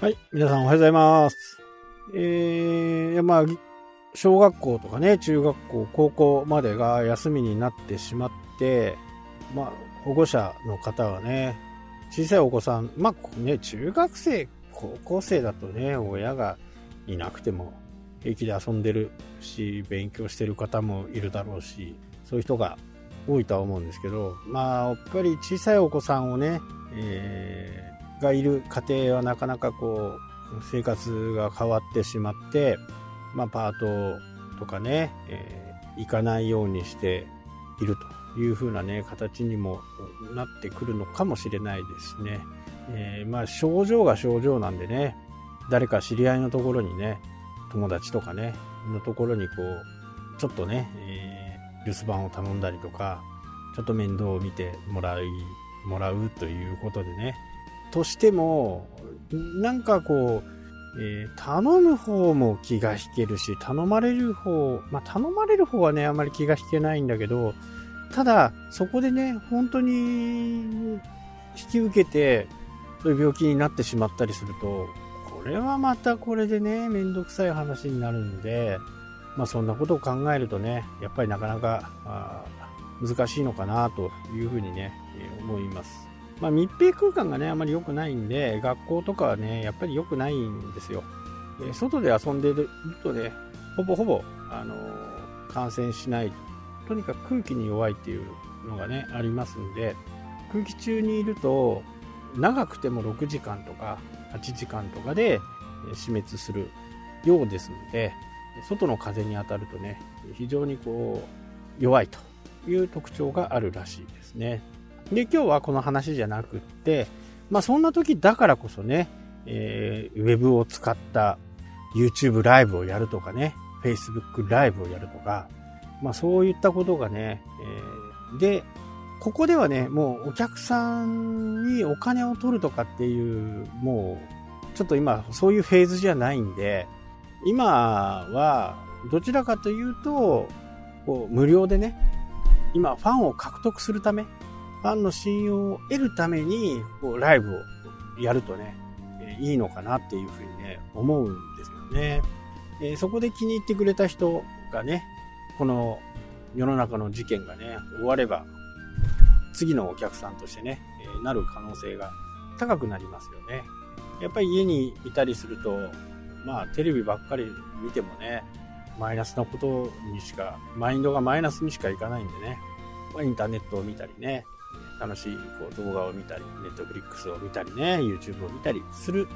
はい、皆さんおはようございます。えー、まあ、小学校とかね、中学校、高校までが休みになってしまって、まあ、保護者の方はね、小さいお子さん、まあね、中学生、高校生だとね、親がいなくても平気で遊んでるし、勉強してる方もいるだろうし、そういう人が多いとは思うんですけど、まあ、やっぱり小さいお子さんをね、えーがいる家庭はなかなかこう、生活が変わってしまって、まあ、パートとかね、えー行かないようにしているという風なね、形にもなってくるのかもしれないですしね。えーまあ、症状が症状なんでね、誰か知り合いのところにね、友達とかね、のところにこう、ちょっとね、えー留守番を頼んだりとか、ちょっと面倒を見てもらい、もらうということでね、としても、なんかこう、えー頼む方も気が引けるし、頼まれる方、まあ、頼まれる方はね、あまり気が引けないんだけど、ただ、そこでね、本当に、引き受けて、そういう病気になってしまったりすると、これはまたこれでね、めんどくさい話になるんで、まあそんなことを考えるとね、やっぱりなかなか、難しいのかなというふうにね、え思います。まあ、密閉空間がね、あまり良くないんで、学校とかはね、やっぱり良くないんですよ。え外で遊んでるとね、ほぼほぼ、あの感染しない。とにかく空気に弱いっていうのがね、ありますんで、空気中にいると、長くても6時間とか8時間とかで死滅するようですので、外の風に当たるとね、非常にこう、弱いという特徴があるらしいですね。で、今日はこの話じゃなくって、まあそんな時だからこそね、えーウェブを使った YouTube ライブをやるとかね、Facebook ライブをやるとか、まあそういったことがね、えーで、ここではね、もうお客さんにお金を取るとかっていう、もう、ちょっと今そういうフェーズじゃないんで、今はどちらかというと、こう無料でね、今ファンを獲得するため、ファンの信用を得るために、こうライブをやるとね、えいいのかなっていうふうにね、思うんですよね。えそこで気に入ってくれた人がね、この世の中の事件がね、終われば、次のお客さんとしてね、えなる可能性が高くなりますよね。やっぱり家にいたりすると、まあテレビばっかり見てもね、マイナスなことにしか、マインドがマイナスにしかいかないんでね、ま、インターネットを見たりね、楽しいこう動画を見たり、ネットフリックスを見たりね、YouTube を見たりする。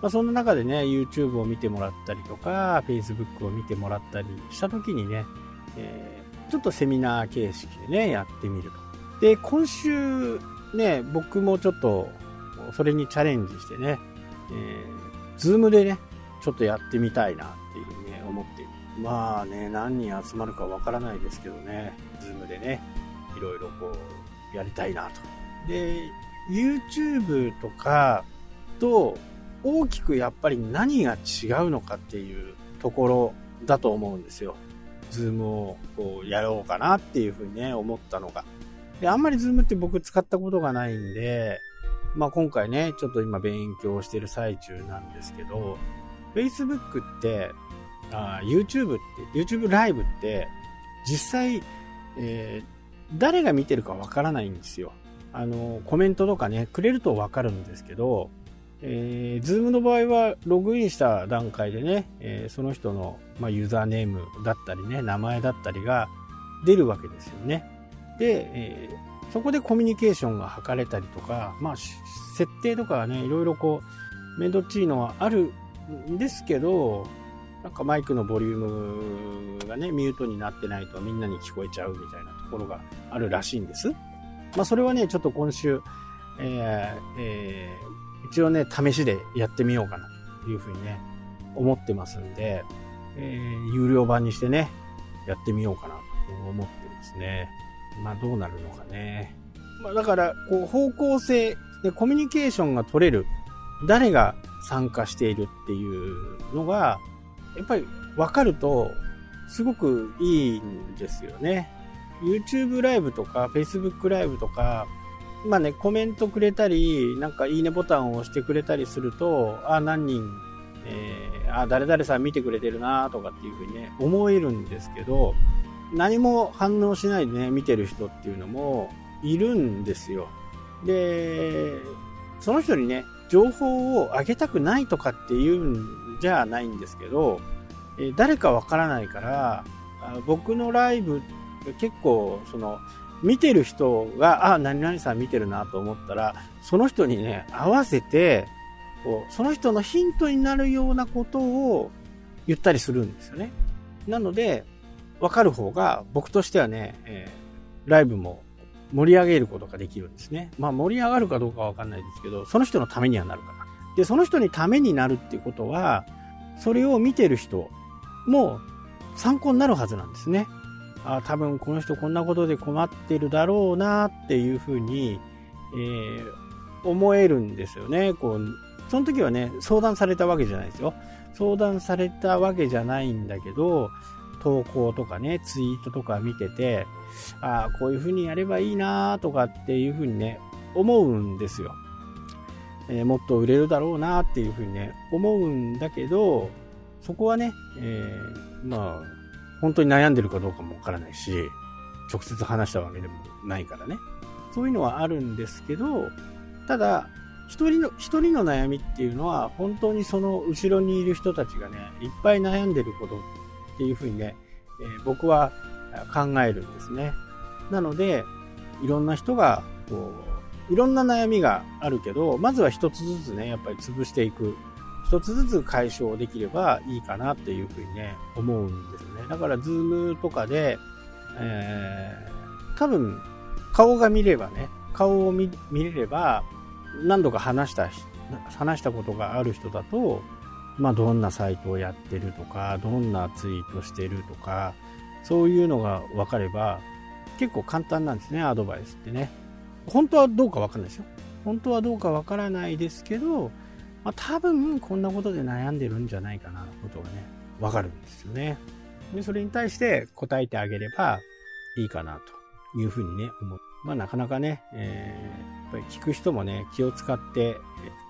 まあ、そんな中でね、YouTube を見てもらったりとか、Facebook を見てもらったりした時にね、えーちょっとセミナー形式でね、やってみると。で、今週ね、僕もちょっと、それにチャレンジしてね、えー、ズームでね、ちょっとやってみたいなっていうふうにね、思っている。まあね、何人集まるかわからないですけどね、ズームでね、いろいろこう、やりたいなと。で、YouTube とかと大きくやっぱり何が違うのかっていうところだと思うんですよ。ズームをこうやろうかなっていうふうにね、思ったのが。で、あんまりズームって僕使ったことがないんで、まあ今回ね、ちょっと今勉強してる最中なんですけど、Facebook って、YouTube って、YouTube ライブって、実際、えー誰が見てるかわからないんですよ。あの、コメントとかね、くれるとわかるんですけど、えー、Zoom の場合はログインした段階でね、えーその人の、まあ、ユーザーネームだったりね、名前だったりが出るわけですよね。で、えーそこでコミュニケーションが図れたりとか、まあ、設定とかはね、いろいろこう、めんどっちいのはあるんですけど、なんかマイクのボリュームがね、ミュートになってないとみんなに聞こえちゃうみたいなところがあるらしいんです。まあ、それはね、ちょっと今週、えーえー一応ね、試しでやってみようかなというふうにね、思ってますんで、えー有料版にしてね、やってみようかなと思ってますね。まあ、どうなるのかね。まあ、だから、こう、方向性でコミュニケーションが取れる、誰が参加しているっていうのが、やっぱり分かると、すごくいいんですよね。YouTube ライブとか Facebook ライブとか、まあね、コメントくれたり、なんかいいねボタンを押してくれたりすると、あ、何人、えー、あ、誰々さん見てくれてるなとかっていうふうにね、思えるんですけど、何も反応しないでね、見てる人っていうのもいるんですよ。で、その人にね、情報をあげたくないとかっていうんじゃないんですけど、え誰かわからないから、僕のライブ結構その見てる人が、あ、何々さん見てるなと思ったら、その人にね、合わせて、こう、その人のヒントになるようなことを言ったりするんですよね。なので、わかる方が、僕としてはね、えー、ライブも盛り上げることができるんですね。まあ盛り上がるかどうかはわかんないですけど、その人のためにはなるから。で、その人にためになるっていうことは、それを見てる人も参考になるはずなんですね。あ多分この人こんなことで困ってるだろうなっていうふうに、えー、思えるんですよね。こう、その時はね、相談されたわけじゃないですよ。相談されたわけじゃないんだけど、投稿とかね、ツイートとか見てて、ああ、こういうふうにやればいいなとかっていうふうにね、思うんですよ。えー、もっと売れるだろうなっていうふうにね、思うんだけど、そこはね、えー、まあ、本当に悩んでるかどうかもわからないし、直接話したわけでもないからね。そういうのはあるんですけど、ただ、一人の、一人の悩みっていうのは、本当にその後ろにいる人たちがね、いっぱい悩んでることっていうふうにね、えー、僕は考えるんですね。なので、いろんな人が、こう、いろんな悩みがあるけど、まずは一つずつね、やっぱり潰していく。一つずつ解消できればいいかなっていうふうにね、思うんですね。だから、ズームとかで、えー、多分、顔が見ればね、顔を見れれば、何度か話した、話したことがある人だと、まあ、どんなサイトをやってるとか、どんなツイートしてるとか、そういうのが分かれば、結構簡単なんですね、アドバイスってね。本当はどうか分かんないですよ。本当はどうか分からないですけど、まあ、多分こんなことで悩んでるんじゃないかなことがね、わかるんですよね。で、それに対して答えてあげればいいかなというふうにね、思う。まあなかなかね、えー、やっぱり聞く人もね、気を使って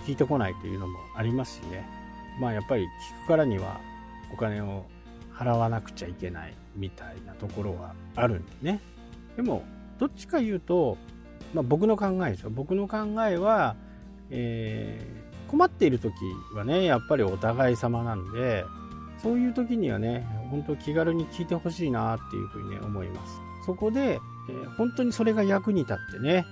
聞いてこないというのもありますしね。まあやっぱり聞くからにはお金を払わなくちゃいけないみたいなところはあるんでね。でも、どっちか言うと、まあ僕の考えですよ。僕の考えは、えー困っている時はね、やっぱりお互い様なんで、そういう時にはね、本当気軽に聞いてほしいなっていうふうにね、思います。そこで、えー、本当にそれが役に立ってね、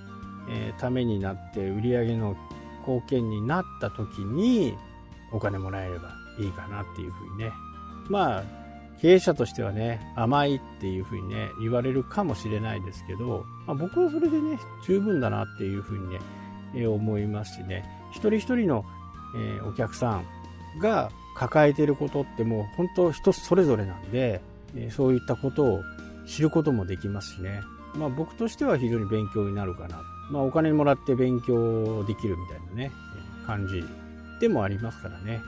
えー、ためになって売り上げの貢献になった時にお金もらえればいいかなっていうふうにね。まあ、経営者としてはね、甘いっていうふうにね、言われるかもしれないですけど、まあ、僕はそれでね、十分だなっていうふうにね、え、思いますしね、一人一人の、え、お客さんが抱えていることってもう本当人それぞれなんで、え、そういったことを知ることもできますしね。まあ僕としては非常に勉強になるかな。まあお金もらって勉強できるみたいなね、感じでもありますからね。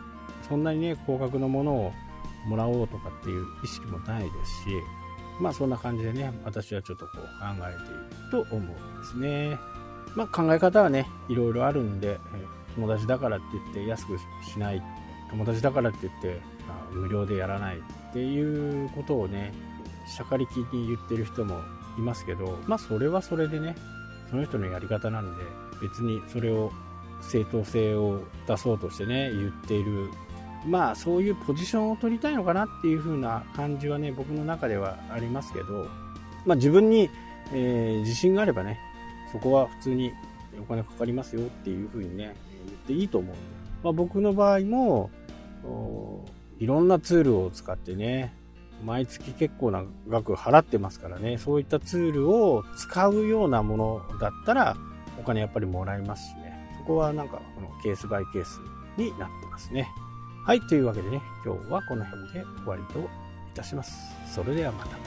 そんなにね、高額のものをもらおうとかっていう意識もないですし、まあそんな感じでね、私はちょっとこう考えていると思うんですね。まあ、考え方はね、いろいろあるんで、友達だからって言って安くしない、友達だからって言って、無料でやらないっていうことをね、しゃかりきに言ってる人もいますけど、まあそれはそれでね、その人のやり方なんで、別にそれを正当性を出そうとしてね、言っている、まあそういうポジションを取りたいのかなっていう風な感じはね、僕の中ではありますけど、まあ自分に、えー、自信があればね、そこは普通にお金かかりますよっていうふうにね、言っていいと思う。まあ、僕の場合も、いろんなツールを使ってね、毎月結構な額払ってますからね、そういったツールを使うようなものだったら、お金やっぱりもらえますしね、そこはなんかこのケースバイケースになってますね。はい、というわけでね、今日はこの辺で終わりといたします。それではまた。